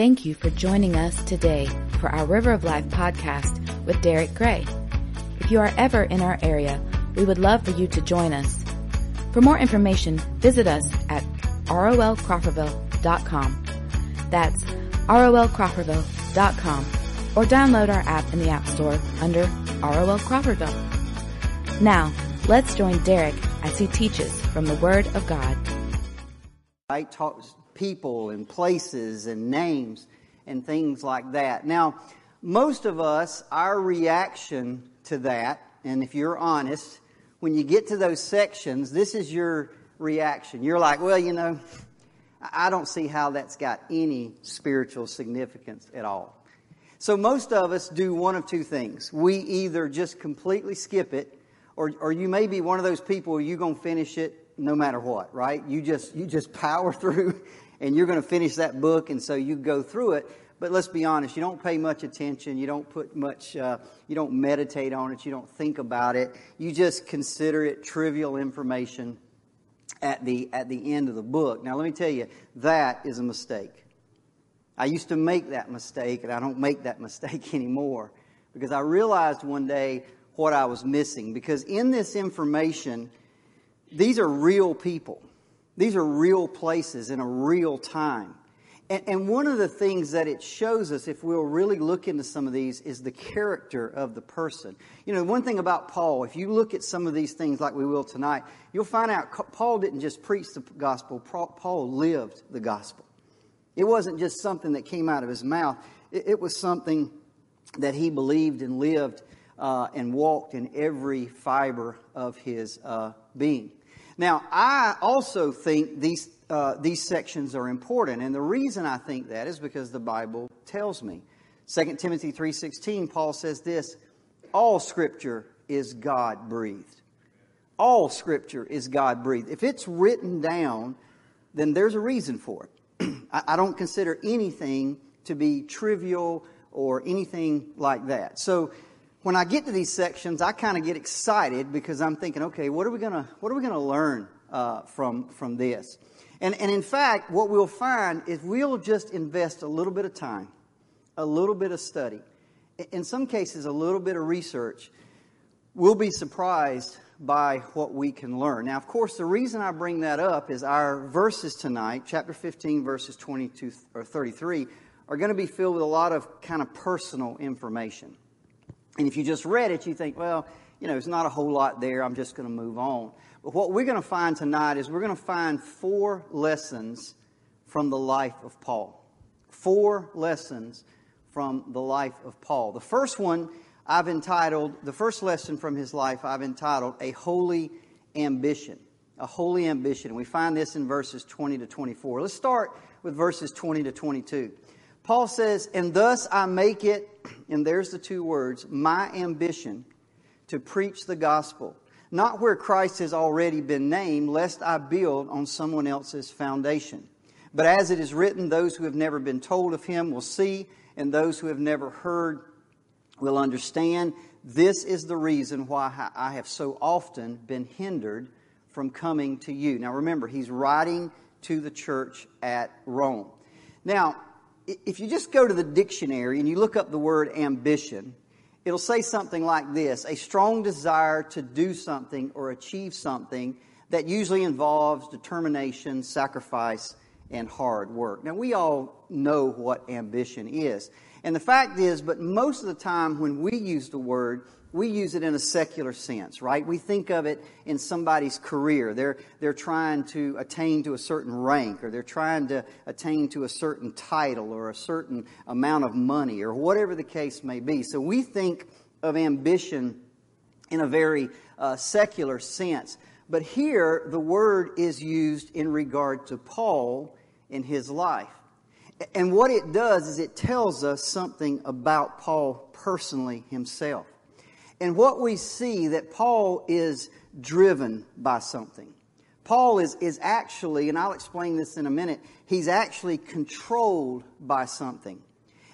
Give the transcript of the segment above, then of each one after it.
Thank you for joining us today for our River of Life podcast with Derricke Gray. If you are ever in our area, we would love for you to join us. For more information, visit us at rolcrawfordville.com. That's rolcrawfordville.com or download our app in the App Store under ROL Crawfordville. Now, let's join Derricke as he teaches from the Word of God. I talk people and places and names and things like that. Now, most of us, our reaction to that, and if you're honest, when you get to those sections, this is your reaction. You're like, well, you know, I don't see how that's got any spiritual significance at all. So most of us do one of two things. We either just completely skip it, or, or you may be one of those people you're going to finish it no matter what, right? You just, you just power through and you're going to finish that book and so you go through it. But let's be honest, you don't pay much attention. You don't put much, uh, you don't meditate on it. You don't think about it. You just consider it trivial information at the, at the end of the book. Now let me tell you, that is a mistake. I used to make that mistake, and I don't make that mistake anymore because I realized one day what I was missing. Because in this information, these are real people, these are real places in a real time. And, and, one of the things that it shows us, if we'll really look into some of these, is the character of the person. You know, one thing about Paul, if you look at some of these things like we will tonight, you'll find out Paul didn't just preach the gospel, Paul lived the gospel. It wasn't just something that came out of his mouth, it, it was something that he believed and lived uh, and walked in every fiber of his uh, being. Now, I also think these, uh, these sections are important, and the reason I think that is because the Bible tells me. 2 Timothy 3.16, Paul says this, all Scripture is God-breathed. All Scripture is God-breathed. If it's written down, then there's a reason for it. I don't consider anything to be trivial or anything like that. So when I get to these sections, I kind of get excited because I'm thinking, okay, what are we gonna what are we gonna learn uh, from from this? And and in fact, what we'll find is we'll just invest a little bit of time, a little bit of study, in some cases, a little bit of research. We'll be surprised by what we can learn. Now, of course, the reason I bring that up is our verses tonight, chapter 15, verses 22 or 33, are going to be filled with a lot of kind of personal information. And if you just read it, you think, well, you know, there's not a whole lot there. I'm just going to move on. But what we're going to find tonight is we're going to find four lessons from the life of Paul. Four lessons from the life of Paul. The first one I've entitled, the first lesson from his life, I've entitled A Holy Ambition. A holy ambition. We find this in verses 20 to 24. Let's start with verses 20 to 22. Paul says, And thus I make it, and there's the two words, my ambition to preach the gospel, not where Christ has already been named, lest I build on someone else's foundation. But as it is written, those who have never been told of him will see, and those who have never heard will understand this is the reason why I have so often been hindered from coming to you. Now remember, he's writing to the church at Rome. Now, if you just go to the dictionary and you look up the word ambition, it'll say something like this a strong desire to do something or achieve something that usually involves determination, sacrifice, and hard work. Now, we all know what ambition is. And the fact is, but most of the time when we use the word, we use it in a secular sense, right? We think of it in somebody's career. They're, they're trying to attain to a certain rank, or they're trying to attain to a certain title, or a certain amount of money, or whatever the case may be. So we think of ambition in a very uh, secular sense. But here, the word is used in regard to Paul in his life. And what it does is it tells us something about Paul personally himself. And what we see that Paul is driven by something. Paul is, is actually, and I'll explain this in a minute, he's actually controlled by something.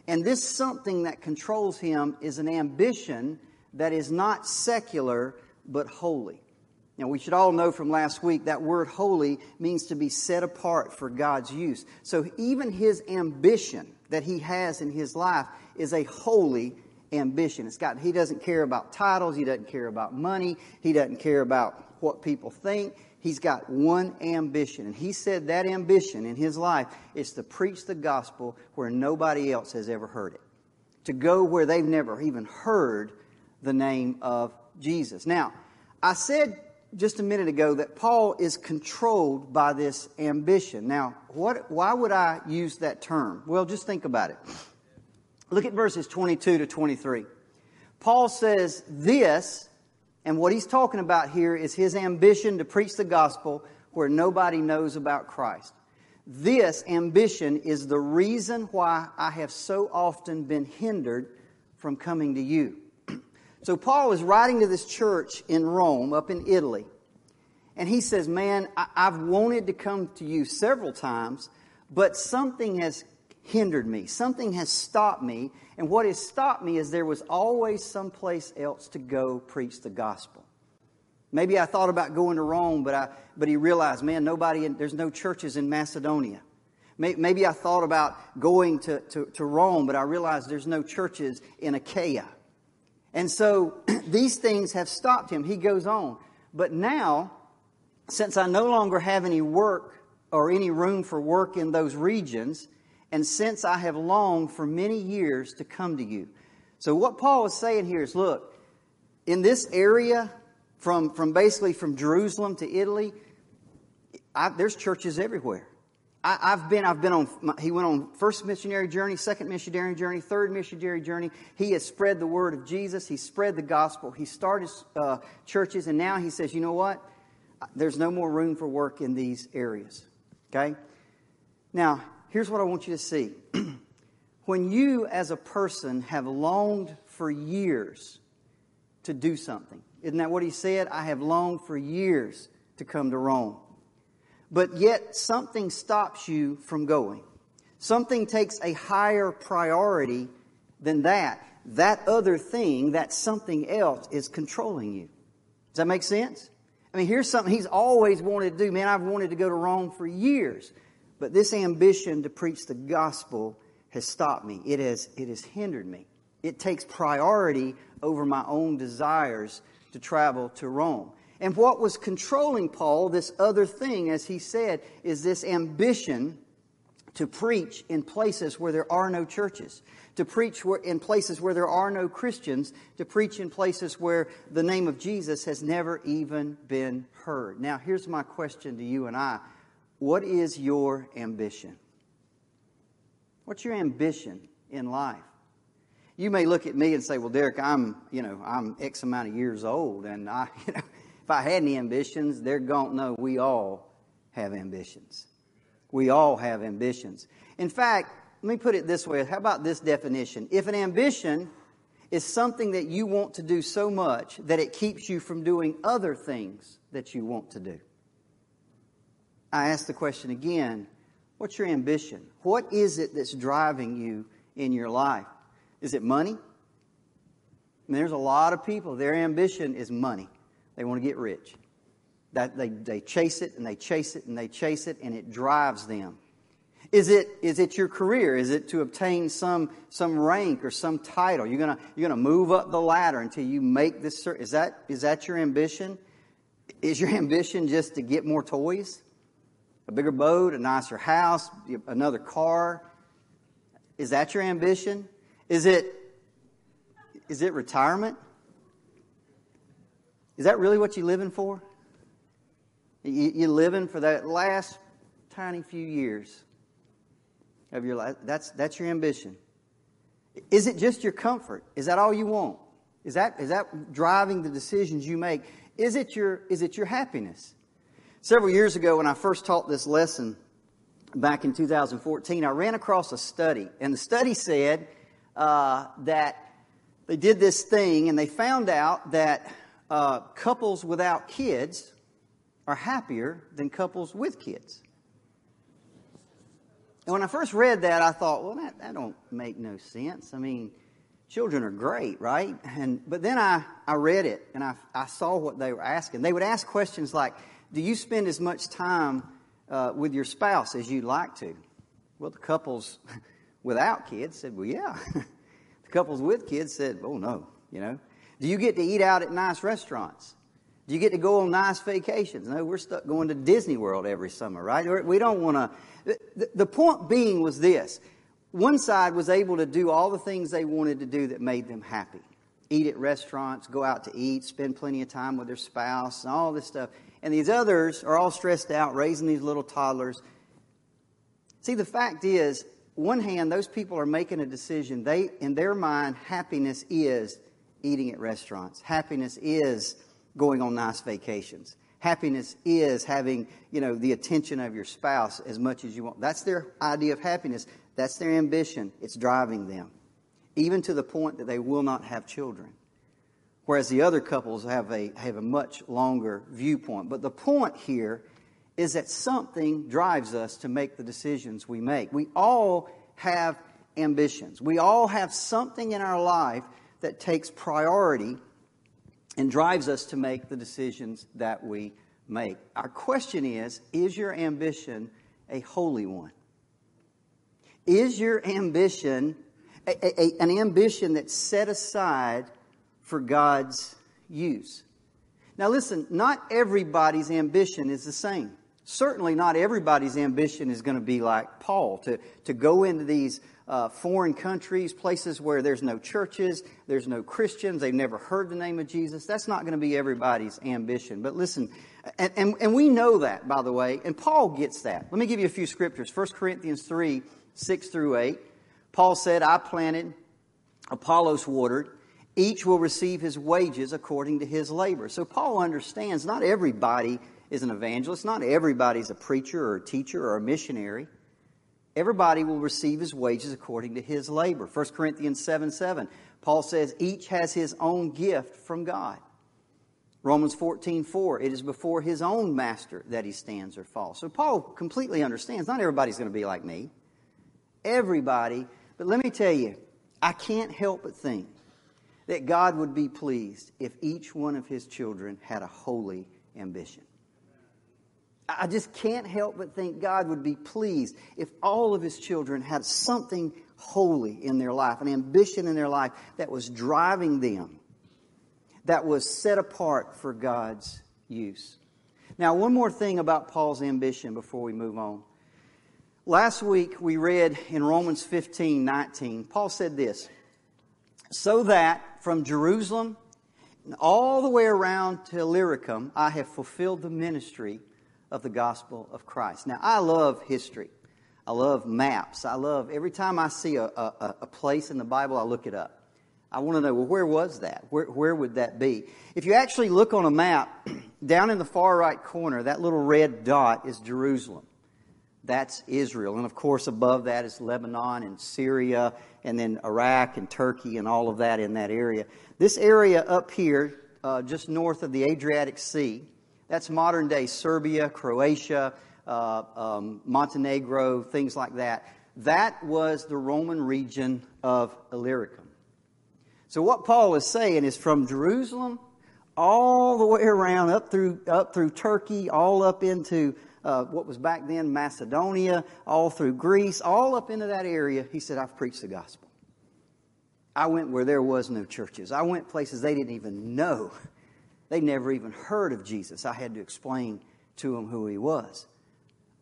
And this something that controls him is an ambition that is not secular, but holy. Now, we should all know from last week that word holy means to be set apart for God's use. So even his ambition, that he has in his life is a holy ambition. It's got, he doesn't care about titles. He doesn't care about money. He doesn't care about what people think. He's got one ambition. And he said that ambition in his life is to preach the gospel where nobody else has ever heard it. To go where they've never even heard the name of Jesus. Now, I said just a minute ago that Paul is controlled by this ambition. Now, what, why would I use that term? Well, just think about it. Look at verses 22 to 23. Paul says this, and what he's talking about here is his ambition to preach the gospel where nobody knows about Christ. This ambition is the reason why I have so often been hindered from coming to you. So Paul is writing to this church in Rome, up in Italy, and he says, Man, I- have wanted to come to you several times, but something has hindered me. Something has stopped me. And what has stopped me is there was always someplace else to go preach the gospel. Maybe I thought about going to Rome, but, I, but he realized, man, nobody, there's no churches in Macedonia. Maybe I thought about going to, to, to Rome, but I realized there's no churches in Achaia. And so these things have stopped him. He goes on. But now, since I no longer have any work or any room for work in those regions, and since I have longed for many years to come to you. So what Paul is saying here is look, in this area, from, from basically from Jerusalem to Italy, I, there's churches everywhere. I, have been, I've been on, he went on first missionary journey, second missionary journey, third missionary journey. He has spread the word of Jesus. He spread the gospel. He started uh, churches, and now he says, you know what? There's no more room for work in these areas. Okay? Now, here's what I want you to see. when you, as a person, have longed for years to do something, isn't that what he said? I have longed for years to come to Rome. But yet, something stops you from going. Something takes a higher priority than that. That other thing, that something else, is controlling you. Does that make sense? I mean, here's something he's always wanted to do. Man, I've wanted to go to Rome for years. But this ambition to preach the gospel has stopped me. It has, it has hindered me. It takes priority over my own desires to travel to Rome. And what was controlling Paul, this other thing, as he said, is this ambition to preach in places where there are no churches, to preach in places where there are no Christians, to preach in places where the name of Jesus has never even been heard. Now, here's my question to you and I what is your ambition? What's your ambition in life? You may look at me and say, "Well, Derricke, I'm, you know, I'm X amount of years old, and I, you know, if I had any ambitions, they're gone." No, we all have ambitions. We all have ambitions. In fact, let me put it this way. How about this definition? If an ambition is something that you want to do so much that it keeps you from doing other things that you want to do. I ask the question again what's your ambition? What is it that's driving you in your life? Is it money? There's a lot of people, their ambition is money. They want to get rich. That they, they chase it and they chase it and they chase it and it drives them. Is it, is it your career? Is it to obtain some, some rank or some title? You're gonna, you're gonna move up the ladder until you make this, is that, is that your ambition? Is your ambition just to get more toys? a bigger boat, a nicer house, another car? Is that your ambition? Is it, is it retirement? Is that really what you're living for? You're living for that last tiny few years of your life. That's, that's your ambition. Is it just your comfort? Is that all you want? Is that, is that driving the decisions you make? Is it your, is it your happiness? Several years ago, when I first taught this lesson back in 2014, I ran across a study, and the study said uh, that they did this thing and they found out that uh, couples without kids are happier than couples with kids. And when I first read that, I thought, well, that, that don't make no sense. I mean, children are great, right? And but then I, I read it and I, I saw what they were asking. They would ask questions like, do you spend as much time uh, with your spouse as you'd like to? Well, the couples without kids said, well, yeah. the couples with kids said, oh, no, you know. Do you get to eat out at nice restaurants? Do you get to go on nice vacations? No, we're stuck going to Disney World every summer, right? We don't want to. The, point being was this one side was able to do all the things they wanted to do that made them happy eat at restaurants, go out to eat, spend plenty of time with their spouse, and all this stuff. And these others are all stressed out, raising these little toddlers. See, the fact is, one hand, those people are making a decision. They, in their mind, happiness is eating at restaurants. Happiness is going on nice vacations. Happiness is having, you know, the attention of your spouse as much as you want. That's their idea of happiness. That's their ambition. It's driving them. Even to the point that they will not have children. Whereas the other couples have a, have a much longer viewpoint. But the point here is that something drives us to make the decisions we make. We all have ambitions. We all have something in our life that takes priority and drives us to make the decisions that we make. Our question is Is your ambition a holy one? Is your ambition a, a, an ambition that's set aside for God's use? Now, listen, not everybody's ambition is the same. Certainly, not everybody's ambition is going to be like Paul to, to go into these uh, foreign countries, places where there's no churches, there's no Christians, they've never heard the name of Jesus. That's not going to be everybody's ambition. But listen, and, and, and we know that, by the way, and Paul gets that. Let me give you a few scriptures. 1 Corinthians 3 6 through 8. Paul said, I planted, Apollos watered, each will receive his wages according to his labor. So Paul understands not everybody is an evangelist, not everybody's a preacher or a teacher or a missionary. Everybody will receive his wages according to his labor. 1 Corinthians 7 7. Paul says, each has his own gift from God. Romans 14 4. It is before his own master that he stands or falls. So Paul completely understands not everybody's going to be like me. Everybody. But let me tell you, I can't help but think that God would be pleased if each one of his children had a holy ambition. I just can't help but think God would be pleased if all of His children had something holy in their life, an ambition in their life that was driving them, that was set apart for God's use. Now, one more thing about Paul's ambition before we move on. Last week we read in Romans 15 19, Paul said this So that from Jerusalem all the way around to Illyricum, I have fulfilled the ministry of the gospel of Christ. Now, I love history. I love maps. I love every time I see a, a, a place in the Bible, I look it up. I want to know, well, where was that? Where, where would that be? If you actually look on a map, down in the far right corner, that little red dot is Jerusalem. That's Israel. And of course, above that is Lebanon and Syria, and then Iraq and Turkey and all of that in that area. This area up here, uh, just north of the Adriatic Sea, that's modern day Serbia, Croatia, uh, um, Montenegro, things like that. That was the Roman region of Illyricum. So what Paul is saying is from Jerusalem all the way around up through up through Turkey, all up into uh, what was back then Macedonia, all through Greece, all up into that area. He said, "I've preached the gospel. I went where there was no churches. I went places they didn't even know they never even heard of Jesus. I had to explain to them who he was.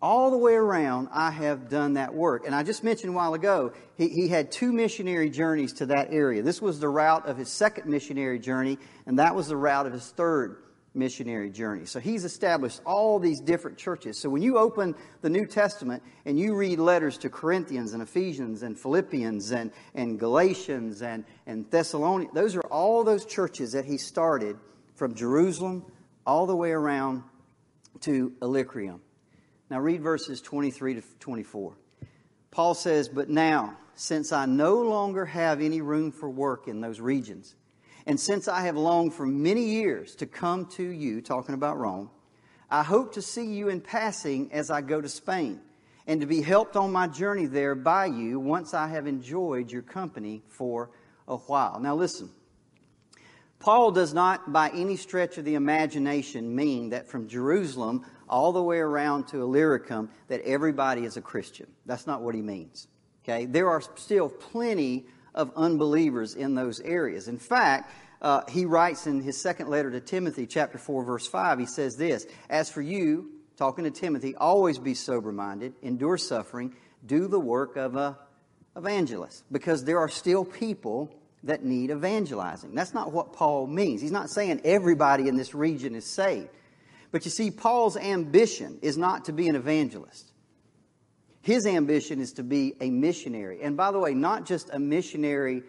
All the way around, I have done that work. And I just mentioned a while ago, he, he had two missionary journeys to that area. This was the route of his second missionary journey, and that was the route of his third missionary journey. So he's established all these different churches. So when you open the New Testament and you read letters to Corinthians and Ephesians and Philippians and, and Galatians and, and Thessalonians, those are all those churches that he started from Jerusalem all the way around to Illyricum. Now read verses 23 to 24. Paul says, But now, since I no longer have any room for work in those regions, and since I have longed for many years to come to you, talking about Rome, I hope to see you in passing as I go to Spain, and to be helped on my journey there by you once I have enjoyed your company for a while. Now listen. Paul does not, by any stretch of the imagination, mean that from Jerusalem all the way around to Illyricum that everybody is a Christian. That's not what he means. Okay? There are still plenty of unbelievers in those areas. In fact, uh, he writes in his second letter to Timothy, chapter 4, verse 5, he says this As for you, talking to Timothy, always be sober minded, endure suffering, do the work of a evangelist, because there are still people that need evangelizing. That's not what Paul means. He's not saying everybody in this region is saved. But you see, Paul's ambition is not to be an evangelist. His ambition is to be a missionary. And by the way, not just a missionary,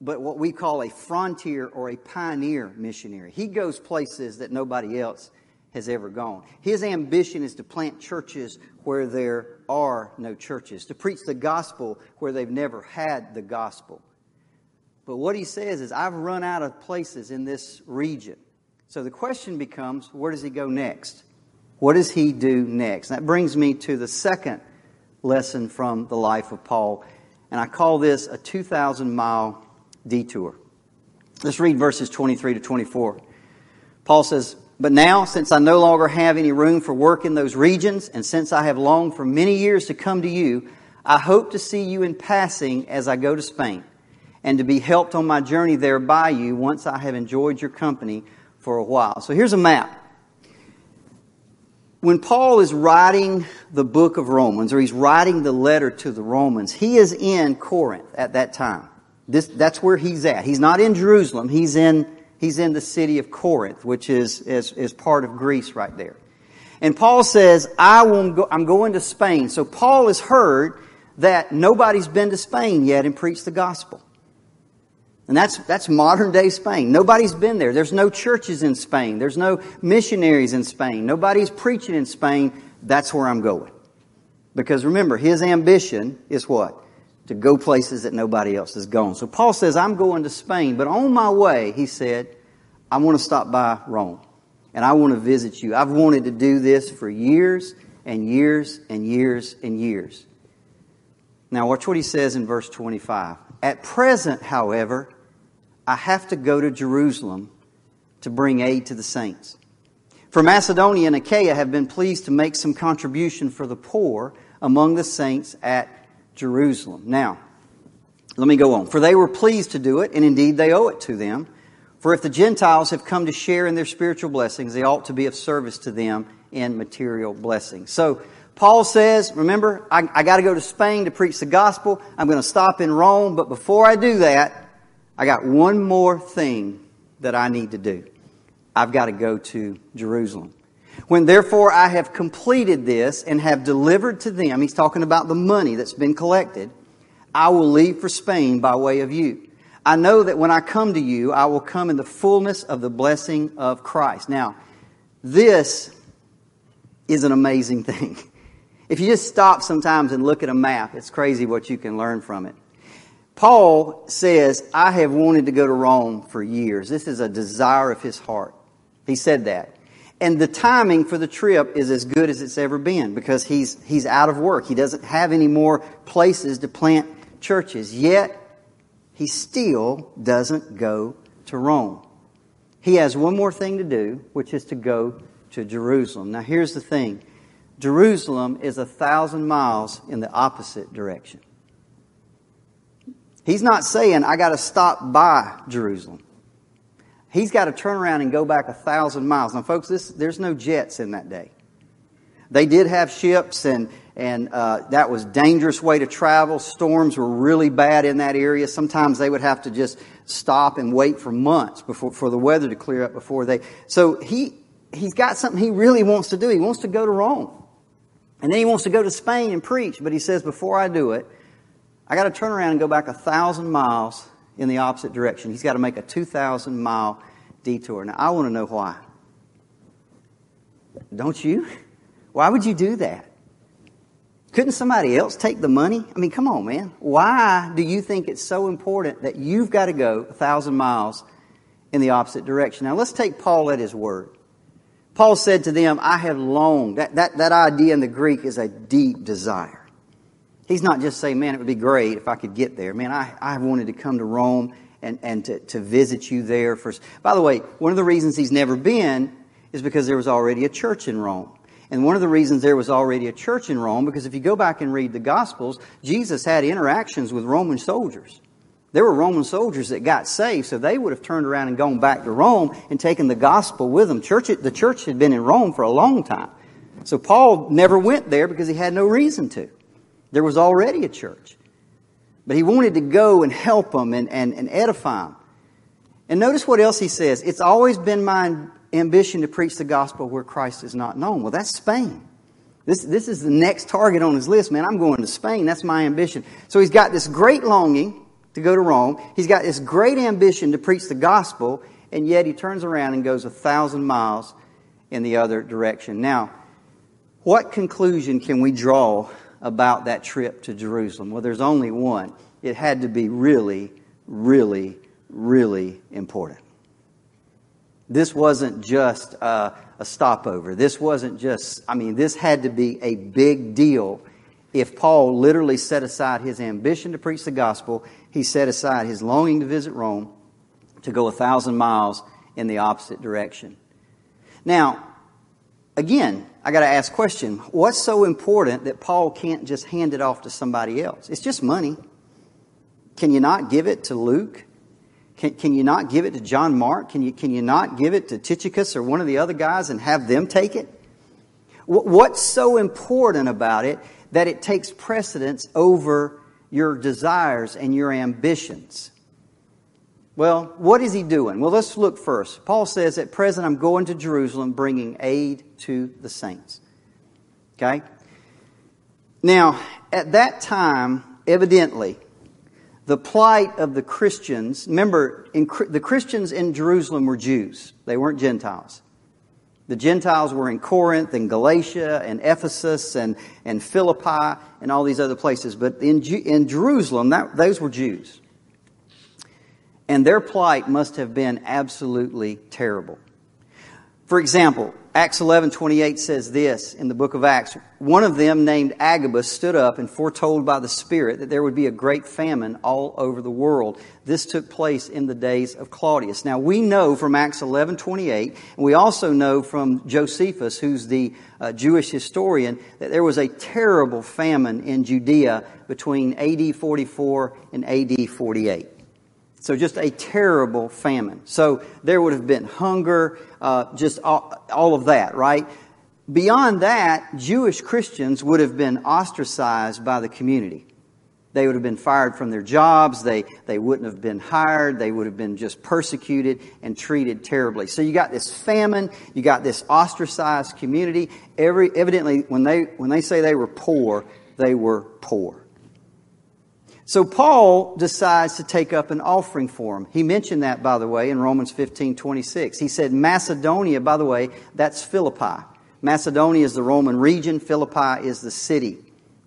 but what we call a frontier or a pioneer missionary. He goes places that nobody else has ever gone. His ambition is to plant churches where there are no churches, to preach the gospel where they've never had the gospel. But what he says is, I've run out of places in this region. So the question becomes, where does he go next? What does he do next? And That brings me to the second lesson from the life of Paul, and I call this a 2,000 mile detour. Let's read verses 23 to 24. Paul says, But now, since I no longer have any room for work in those regions, and since I have longed for many years to come to you, I hope to see you in passing as I go to Spain and to be helped on my journey there by you once I have enjoyed your company for a while. So here's a map. When Paul is writing the book of Romans, or he's writing the letter to the Romans, he is in Corinth at that time. This, that's where he's at. He's not in Jerusalem. He's in, he's in the city of Corinth, which is, is, is part of Greece right there. And Paul says, I will go, I'm going to Spain. So Paul has heard that nobody's been to Spain yet and preached the gospel. And that's, that's modern day Spain. Nobody's been there. There's no churches in Spain. There's no missionaries in Spain. Nobody's preaching in Spain. That's where I'm going. Because remember, his ambition is what? To go places that nobody else has gone. So Paul says, I'm going to Spain, but on my way, he said, I want to stop by Rome. And I want to visit you. I've wanted to do this for years and years and years and years. Now watch what he says in verse 25. At present, however, I have to go to Jerusalem to bring aid to the saints. For Macedonia and Achaia have been pleased to make some contribution for the poor among the saints at Jerusalem. Now, let me go on. For they were pleased to do it, and indeed they owe it to them. For if the Gentiles have come to share in their spiritual blessings, they ought to be of service to them in material blessings. So, Paul says, remember, I, I got to go to Spain to preach the gospel. I'm going to stop in Rome, but before I do that, I got one more thing that I need to do. I've got to go to Jerusalem. When therefore I have completed this and have delivered to them, he's talking about the money that's been collected, I will leave for Spain by way of you. I know that when I come to you, I will come in the fullness of the blessing of Christ. Now, this is an amazing thing. If you just stop sometimes and look at a map, it's crazy what you can learn from it. Paul says, I have wanted to go to Rome for years. This is a desire of his heart. He said that. And the timing for the trip is as good as it's ever been because he's, he's out of work. He doesn't have any more places to plant churches. Yet, he still doesn't go to Rome. He has one more thing to do, which is to go to Jerusalem. Now, here's the thing Jerusalem is a thousand miles in the opposite direction. He's not saying, I got to stop by Jerusalem. He's got to turn around and go back a thousand miles. Now, folks, this, there's no jets in that day. They did have ships, and, and uh, that was dangerous way to travel. Storms were really bad in that area. Sometimes they would have to just stop and wait for months before, for the weather to clear up before they. So he, he's got something he really wants to do. He wants to go to Rome. And then he wants to go to Spain and preach, but he says, before I do it, I got to turn around and go back a thousand miles in the opposite direction. He's got to make a 2,000 mile detour. Now, I want to know why. Don't you? Why would you do that? Couldn't somebody else take the money? I mean, come on, man. Why do you think it's so important that you've got to go a thousand miles in the opposite direction? Now, let's take Paul at his word. Paul said to them, I have longed. That, that, that idea in the Greek is a deep desire. He's not just saying, man, it would be great if I could get there. Man, I, I wanted to come to Rome and, and to, to visit you there first. By the way, one of the reasons he's never been is because there was already a church in Rome. And one of the reasons there was already a church in Rome, because if you go back and read the Gospels, Jesus had interactions with Roman soldiers. There were Roman soldiers that got saved, so they would have turned around and gone back to Rome and taken the gospel with them. Church, the church had been in Rome for a long time. So Paul never went there because he had no reason to. There was already a church. But he wanted to go and help them and, and, and edify them. And notice what else he says. It's always been my ambition to preach the gospel where Christ is not known. Well, that's Spain. This, this is the next target on his list, man. I'm going to Spain. That's my ambition. So he's got this great longing to go to Rome. He's got this great ambition to preach the gospel, and yet he turns around and goes a thousand miles in the other direction. Now, what conclusion can we draw about that trip to Jerusalem? Well, there's only one. It had to be really, really, really important. This wasn't just a stopover. This wasn't just, I mean, this had to be a big deal if Paul literally set aside his ambition to preach the gospel he set aside his longing to visit Rome to go a thousand miles in the opposite direction. Now, again, I got to ask question. What's so important that Paul can't just hand it off to somebody else? It's just money. Can you not give it to Luke? Can, can you not give it to John Mark? Can you, can you not give it to Tychicus or one of the other guys and have them take it? What's so important about it that it takes precedence over your desires and your ambitions. Well, what is he doing? Well, let's look first. Paul says, At present, I'm going to Jerusalem bringing aid to the saints. Okay? Now, at that time, evidently, the plight of the Christians, remember, in, the Christians in Jerusalem were Jews, they weren't Gentiles. The Gentiles were in Corinth and Galatia and Ephesus and, and Philippi and all these other places. But in, in Jerusalem, that, those were Jews. And their plight must have been absolutely terrible. For example, Acts 11:28 says this in the book of Acts, one of them named Agabus stood up and foretold by the Spirit that there would be a great famine all over the world. This took place in the days of Claudius. Now we know from Acts 11:28, and we also know from Josephus, who's the uh, Jewish historian, that there was a terrible famine in Judea between AD 44 and AD 48. So just a terrible famine. So there would have been hunger, uh, just all, all of that, right? Beyond that, Jewish Christians would have been ostracized by the community. They would have been fired from their jobs. They, they wouldn't have been hired. They would have been just persecuted and treated terribly. So you got this famine. You got this ostracized community. Every, evidently, when they, when they say they were poor, they were poor. So Paul decides to take up an offering for him. He mentioned that, by the way, in Romans 15 26. He said, Macedonia, by the way, that's Philippi. Macedonia is the Roman region, Philippi is the city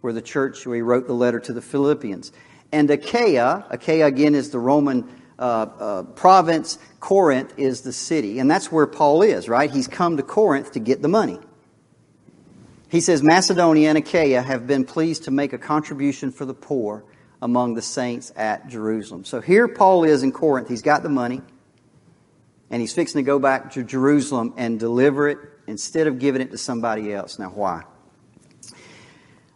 where the church, where he wrote the letter to the Philippians. And Achaia, Achaia again is the Roman uh, uh, province, Corinth is the city. And that's where Paul is, right? He's come to Corinth to get the money. He says, Macedonia and Achaia have been pleased to make a contribution for the poor among the saints at Jerusalem. So here Paul is in Corinth. He's got the money, and he's fixing to go back to Jerusalem and deliver it instead of giving it to somebody else. Now, why?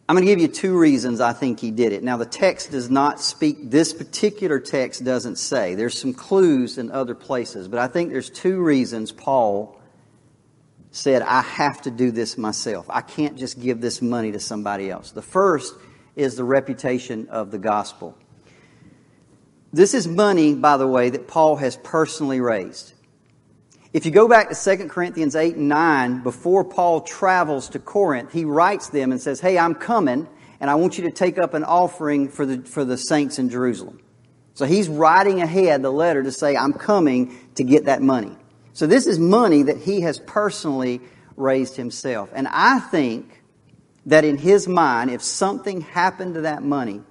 I'm going to give you two reasons I think he did it. Now, the text does not speak, this particular text doesn't say. There's some clues in other places, but I think there's two reasons Paul said, I have to do this myself. I can't just give this money to somebody else. The first is the reputation of the gospel. This is money, by the way, that Paul has personally raised. If you go back to 2 Corinthians 8 and 9, before Paul travels to Corinth, he writes them and says, Hey, I'm coming, and I want you to take up an offering for the, for the saints in Jerusalem. So he's writing ahead the letter to say, I'm coming to get that money. So this is money that he has personally raised himself. And I think that in his mind, if something happened to that money,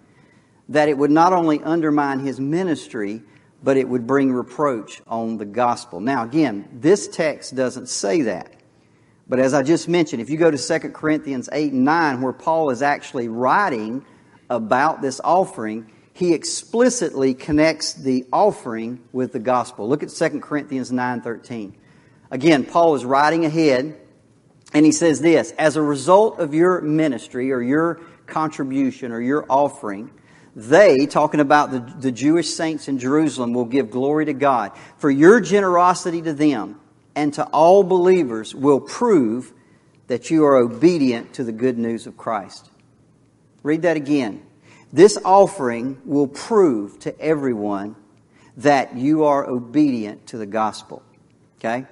that it would not only undermine his ministry, but it would bring reproach on the gospel. Now, again, this text doesn't say that. But as I just mentioned, if you go to 2 Corinthians 8 and 9, where Paul is actually writing about this offering, he explicitly connects the offering with the gospel. Look at 2 Corinthians 9 13. Again, Paul is writing ahead And he says this As a result of your ministry or your contribution or your offering, they, talking about the, the Jewish saints in Jerusalem, will give glory to God. For your generosity to them and to all believers will prove that you are obedient to the good news of Christ. Read that again. This offering will prove to everyone that you are obedient to the gospel. Okay?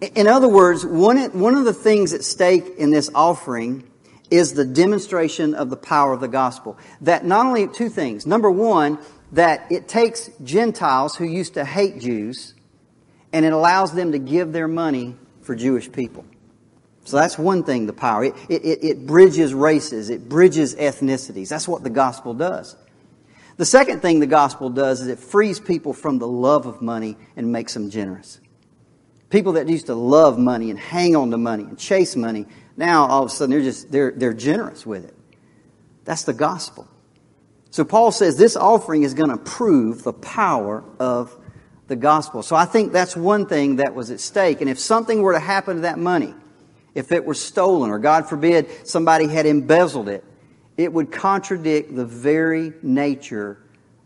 In other words, one, one of the things at stake in this offering is the demonstration of the power of the gospel. That not only two things. Number one, that it takes Gentiles who used to hate Jews and it allows them to give their money for Jewish people. So that's one thing, the power. It, it, it bridges races, it bridges ethnicities. That's what the gospel does. The second thing the gospel does is it frees people from the love of money and makes them generous. People that used to love money and hang on to money and chase money, now all of a sudden they're just, they're, they're generous with it. That's the gospel. So Paul says this offering is going to prove the power of the gospel. So I think that's one thing that was at stake. And if something were to happen to that money, if it were stolen or God forbid somebody had embezzled it, it would contradict the very nature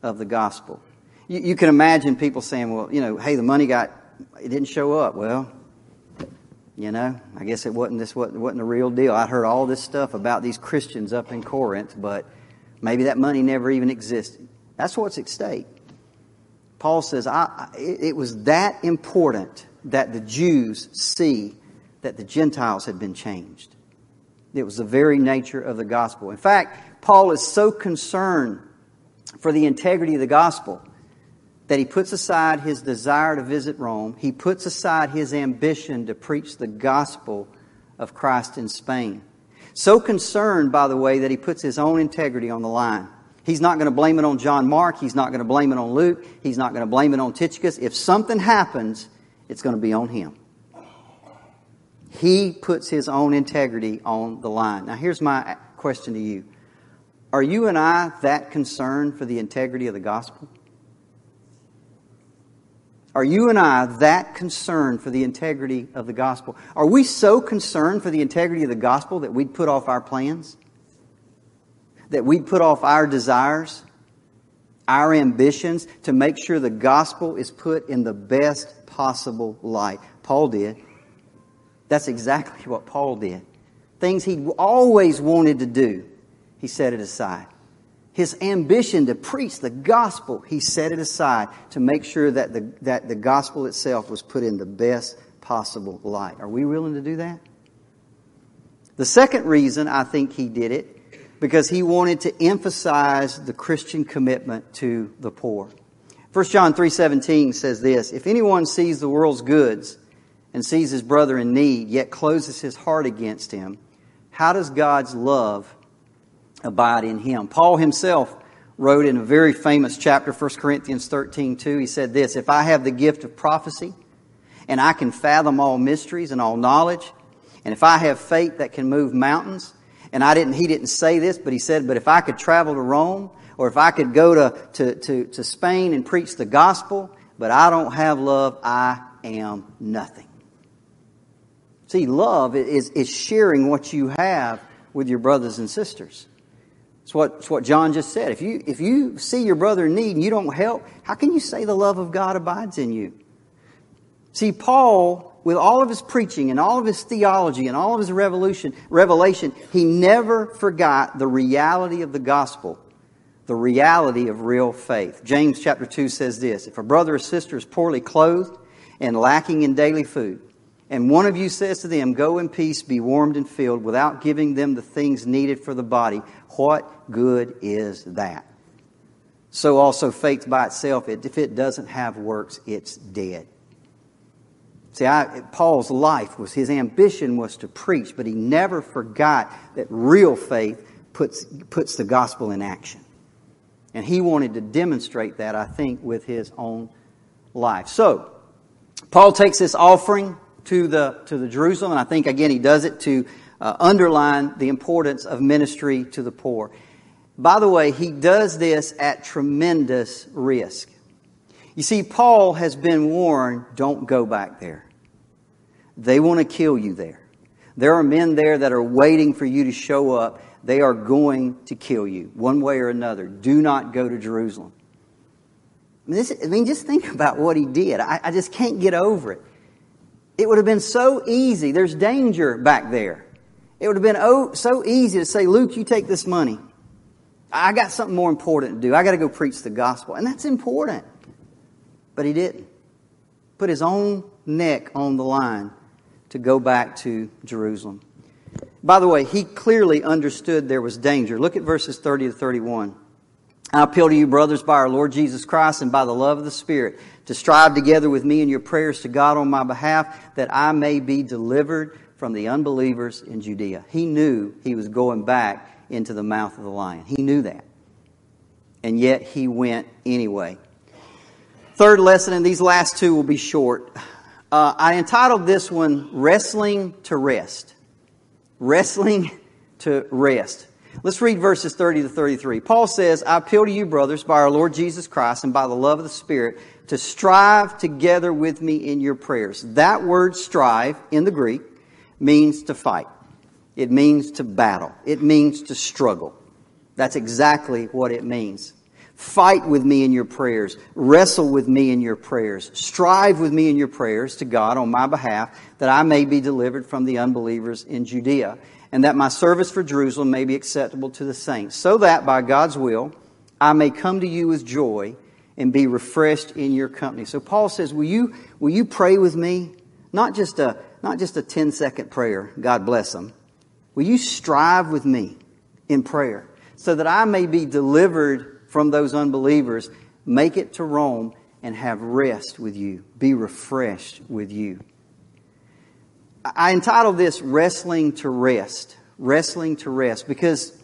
of the gospel. You, you, can imagine people saying, well, you know, hey, the money got, it didn't show up. Well, you know, I guess it wasn't this wasn't, wasn't the real deal. I'd heard all this stuff about these Christians up in Corinth, but maybe that money never even existed. That's what's at stake. Paul says, I, it was that important that the Jews see that the Gentiles had been changed. It was the very nature of the gospel. In fact, Paul is so concerned for the integrity of the gospel that he puts aside his desire to visit Rome. He puts aside his ambition to preach the gospel of Christ in Spain. So concerned, by the way, that he puts his own integrity on the line. He's not going to blame it on John Mark. He's not going to blame it on Luke. He's not going to blame it on Tychicus. If something happens, it's going to be on him. He puts his own integrity on the line. Now, here's my question to you Are you and I that concerned for the integrity of the gospel? Are you and I that concerned for the integrity of the gospel? Are we so concerned for the integrity of the gospel that we'd put off our plans? That we'd put off our desires, our ambitions to make sure the gospel is put in the best possible light? Paul did. That's exactly what Paul did. Things he always wanted to do, he set it aside. His ambition to preach the gospel, he set it aside to make sure that the, that the gospel itself was put in the best possible light. Are we willing to do that? The second reason I think he did it, because he wanted to emphasize the Christian commitment to the poor. 1 John 3:17 says this, if anyone sees the world's goods and sees his brother in need, yet closes his heart against him, how does God's love abide in him? Paul himself wrote in a very famous chapter, 1 Corinthians 13 2, he said this If I have the gift of prophecy, and I can fathom all mysteries and all knowledge, and if I have faith that can move mountains, and I didn't, he didn't say this, but he said, but if I could travel to Rome, or if I could go to, to, to, to Spain and preach the gospel, but I don't have love, I am nothing. See, love is, is sharing what you have with your brothers and sisters. It's what, it's what John just said. If you, if you see your brother in need and you don't help, how can you say the love of God abides in you? See, Paul, with all of his preaching and all of his theology and all of his revolution, revelation, he never forgot the reality of the gospel, the reality of real faith. James chapter 2 says this If a brother or sister is poorly clothed and lacking in daily food, and one of you says to them, Go in peace, be warmed and filled, without giving them the things needed for the body, what good is that? So also faith by itself, if it doesn't have works, it's dead. See, I, Paul's life was, his ambition was to preach, but he never forgot that real faith puts, puts the gospel in action. And he wanted to demonstrate that, I think, with his own life. So, Paul takes this offering to the, to the Jerusalem. And I think, again, he does it to uh, underline the importance of ministry to the poor. By the way, he does this at tremendous risk. You see, Paul has been warned don't go back there. They want to kill you there. There are men there that are waiting for you to show up. They are going to kill you, one way or another. Do not go to Jerusalem. I mean, this, I mean just think about what he did. I, I just can't get over it. It would have been so easy. There's danger back there. It would have been oh, so easy to say, Luke, you take this money. I got something more important to do. I got to go preach the gospel. And that's important. But he didn't. Put his own neck on the line to go back to Jerusalem. By the way, he clearly understood there was danger. Look at verses 30 to 31. I appeal to you, brothers, by our Lord Jesus Christ and by the love of the Spirit, to strive together with me in your prayers to God on my behalf, that I may be delivered from the unbelievers in Judea. He knew he was going back into the mouth of the lion. He knew that. And yet he went anyway. Third lesson, and these last two will be short. Uh, I entitled this one Wrestling to Rest. Wrestling to Rest. Let's read verses 30 to 33. Paul says, I appeal to you, brothers, by our Lord Jesus Christ and by the love of the Spirit, to strive together with me in your prayers. That word strive in the Greek means to fight. It means to battle. It means to struggle. That's exactly what it means. Fight with me in your prayers. Wrestle with me in your prayers. Strive with me in your prayers to God on my behalf that I may be delivered from the unbelievers in Judea and that my service for Jerusalem may be acceptable to the saints, so that by God's will I may come to you with joy and be refreshed in your company. So Paul says, will you, will you pray with me? Not just a, not just a 10 second prayer. God bless them. Will you strive with me in prayer so that I may be delivered from those unbelievers, make it to Rome and have rest with you, be refreshed with you? I entitled this Wrestling to Rest. Wrestling to Rest, because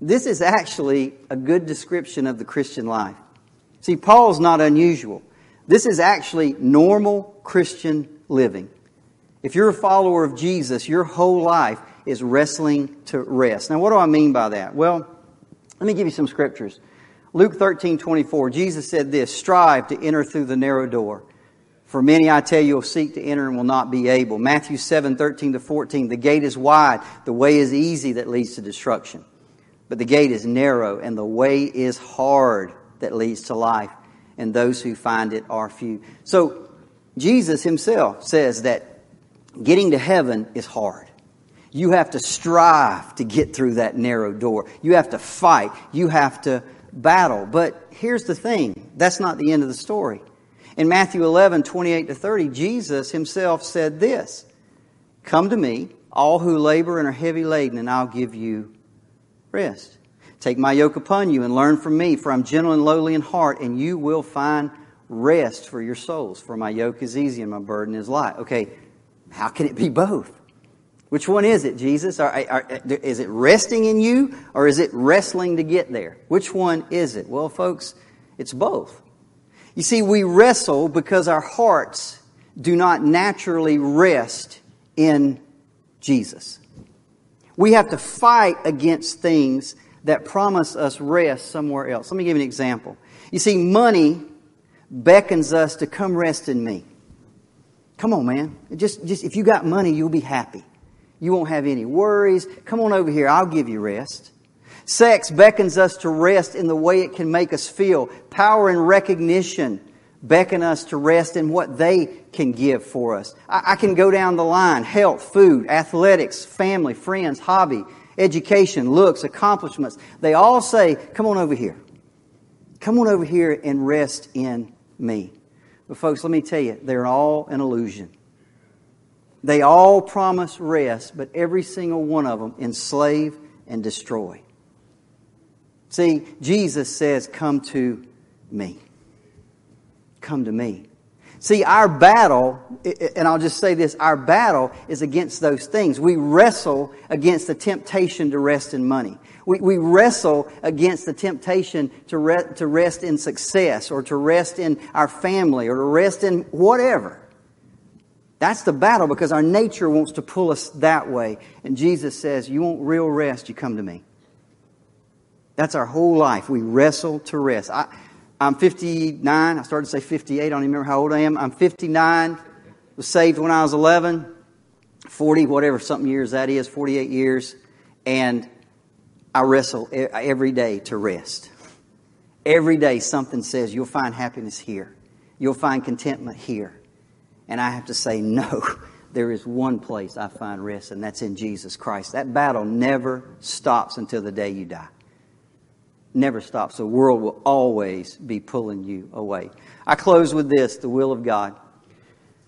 this is actually a good description of the Christian life. See, Paul's not unusual. This is actually normal Christian living. If you're a follower of Jesus, your whole life is wrestling to rest. Now, what do I mean by that? Well, let me give you some scriptures. Luke 13, 24, Jesus said this, strive to enter through the narrow door. For many, I tell you, will seek to enter and will not be able. Matthew 7, 13 to 14. The gate is wide, the way is easy that leads to destruction. But the gate is narrow, and the way is hard that leads to life, and those who find it are few. So, Jesus himself says that getting to heaven is hard. You have to strive to get through that narrow door. You have to fight. You have to battle. But here's the thing that's not the end of the story. In Matthew 11, 28 to 30, Jesus himself said this Come to me, all who labor and are heavy laden, and I'll give you rest. Take my yoke upon you and learn from me, for I'm gentle and lowly in heart, and you will find rest for your souls. For my yoke is easy and my burden is light. Okay, how can it be both? Which one is it, Jesus? Are, are, is it resting in you or is it wrestling to get there? Which one is it? Well, folks, it's both. You see, we wrestle because our hearts do not naturally rest in Jesus. We have to fight against things that promise us rest somewhere else. Let me give you an example. You see, money beckons us to come rest in me. Come on, man. Just, just if you got money, you'll be happy. You won't have any worries. Come on over here. I'll give you rest. Sex beckons us to rest in the way it can make us feel. Power and recognition beckon us to rest in what they can give for us. I, I can go down the line. Health, food, athletics, family, friends, hobby, education, looks, accomplishments. They all say, come on over here. Come on over here and rest in me. But folks, let me tell you, they're all an illusion. They all promise rest, but every single one of them enslave and destroy. See, Jesus says, Come to me. Come to me. See, our battle, and I'll just say this, our battle is against those things. We wrestle against the temptation to rest in money. We, we wrestle against the temptation to, re- to rest in success or to rest in our family or to rest in whatever. That's the battle because our nature wants to pull us that way. And Jesus says, You want real rest, you come to me. That's our whole life. We wrestle to rest. I, I'm 59. I started to say 58. I don't even remember how old I am. I'm 59. Was saved when I was 11. 40, whatever something years that is, 48 years, and I wrestle every day to rest. Every day something says you'll find happiness here. You'll find contentment here. And I have to say, no, there is one place I find rest, and that's in Jesus Christ. That battle never stops until the day you die. Never stops. The world will always be pulling you away. I close with this the will of God.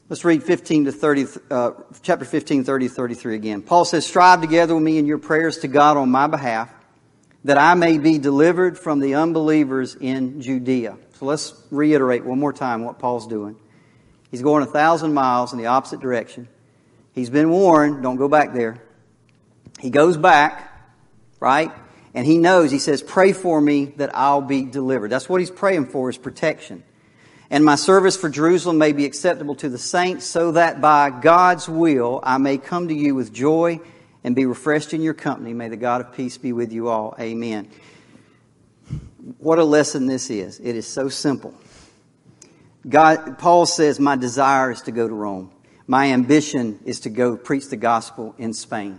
Let's read 15 to 30, uh, chapter 15, 30, 33 again. Paul says, Strive together with me in your prayers to God on my behalf, that I may be delivered from the unbelievers in Judea. So let's reiterate one more time what Paul's doing. He's going a thousand miles in the opposite direction. He's been warned, don't go back there. He goes back, right? And he knows, he says, pray for me that I'll be delivered. That's what he's praying for is protection and my service for Jerusalem may be acceptable to the saints, so that by God's will I may come to you with joy and be refreshed in your company. May the God of peace be with you all. Amen. What a lesson this is. It is so simple. God, Paul says, My desire is to go to Rome. My ambition is to go preach the gospel in Spain.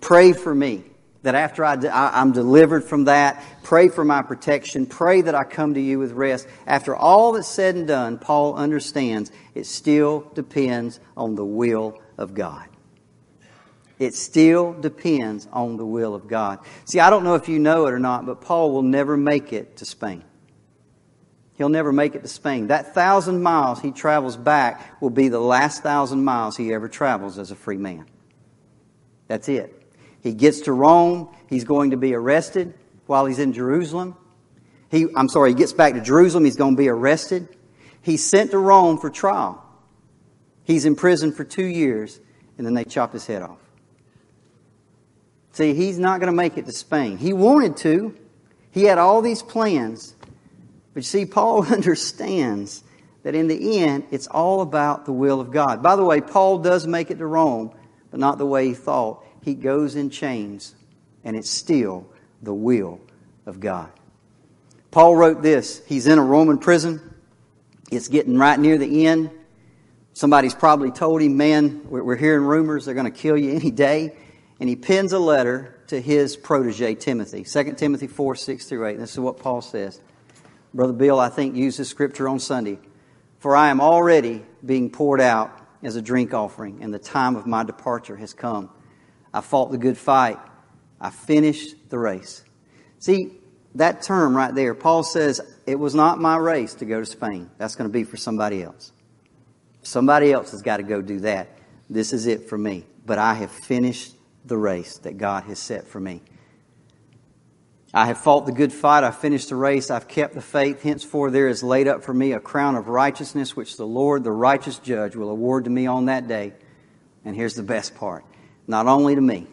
Pray for me that after I, I'm delivered from that, pray for my protection, pray that I come to you with rest. After all that's said and done, Paul understands it still depends on the will of God. It still depends on the will of God. See, I don't know if you know it or not, but Paul will never make it to Spain. He'll never make it to Spain. That thousand miles he travels back will be the last thousand miles he ever travels as a free man. That's it. He gets to Rome. He's going to be arrested while he's in Jerusalem. He, I'm sorry, he gets back to Jerusalem. He's going to be arrested. He's sent to Rome for trial. He's in prison for two years, and then they chop his head off. See, he's not going to make it to Spain. He wanted to. He had all these plans. But you see, Paul understands that in the end, it's all about the will of God. By the way, Paul does make it to Rome, but not the way he thought he goes in chains, and it's still the will of God. Paul wrote this. He's in a Roman prison. It's getting right near the end. Somebody's probably told him, man, we're hearing rumors they're going to kill you any day. And he pens a letter to his protege, Timothy. 2 Timothy 4, 6 through 8. This is what Paul says. Brother Bill, I think, used this scripture on Sunday. For I am already being poured out as a drink offering, and the time of my departure has come. I fought the good fight. I finished the race. See, that term right there, Paul says, it was not my race to go to Spain. That's going to be for somebody else. Somebody else has got to go do that. This is it for me. But I have finished the race that God has set for me. I have fought the good fight. I've finished the race. I've kept the faith. Henceforth, there is laid up for me a crown of righteousness, which the Lord, the righteous judge, will award to me on that day. And here's the best part not only to me,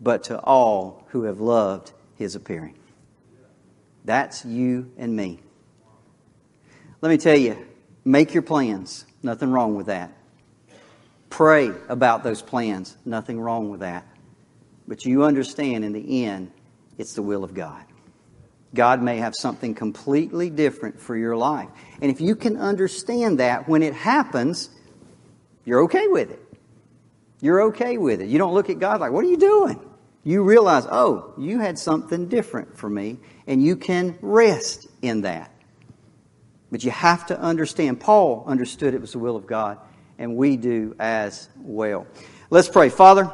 but to all who have loved his appearing. That's you and me. Let me tell you, make your plans. Nothing wrong with that. Pray about those plans. Nothing wrong with that. But you understand in the end, it's the will of God. God may have something completely different for your life. And if you can understand that when it happens, you're okay with it. You're okay with it. You don't look at God like, what are you doing? You realize, oh, you had something different for me, and you can rest in that. But you have to understand, Paul understood it was the will of God, and we do as well. Let's pray. Father,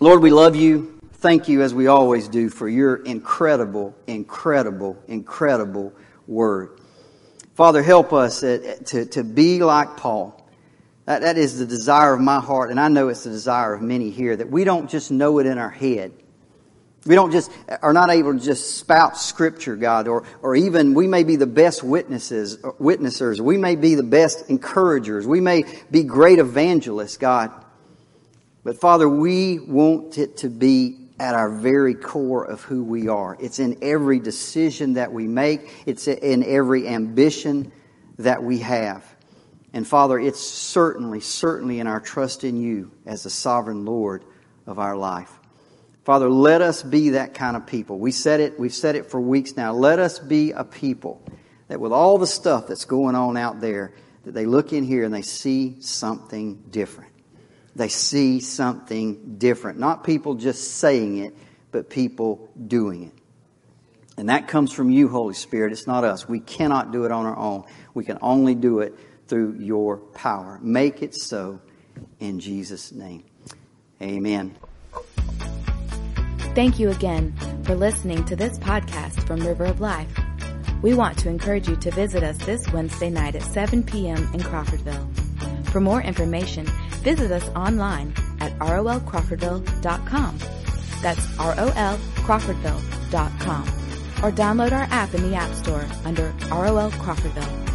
Lord, we love you. Thank you, as we always do, for your incredible, incredible, incredible word. Father, help us eh, to, to be like Paul that, that is the desire of my heart, and I know it's the desire of many here, that we don't just know it in our head. We don't just, are not able to just spout scripture, God, or, or even we may be the best witnesses, witnessers. We may be the best encouragers. We may be great evangelists, God. But Father, we want it to be at our very core of who we are. It's in every decision that we make. It's in every ambition that we have. And Father, it's certainly, certainly in our trust in you as the sovereign Lord of our life. Father, let us be that kind of people. We said it, we've said it for weeks now. Let us be a people that with all the stuff that's going on out there, that they look in here and they see something different. they see something different. Not people just saying it, but people doing it. And that comes from you, Holy Spirit. It's not us. We cannot do it on our own. We can only do it through your power. Make it so in Jesus' name. Amen. Thank you again for listening to this podcast from River of Life. We want to encourage you to visit us this Wednesday night at 7 p.m. in Crawfordville. For more information, visit us online at rolcrawfordville.com. That's rolcrawfordville.com. Or download our app in the App Store under ROL Crawfordville.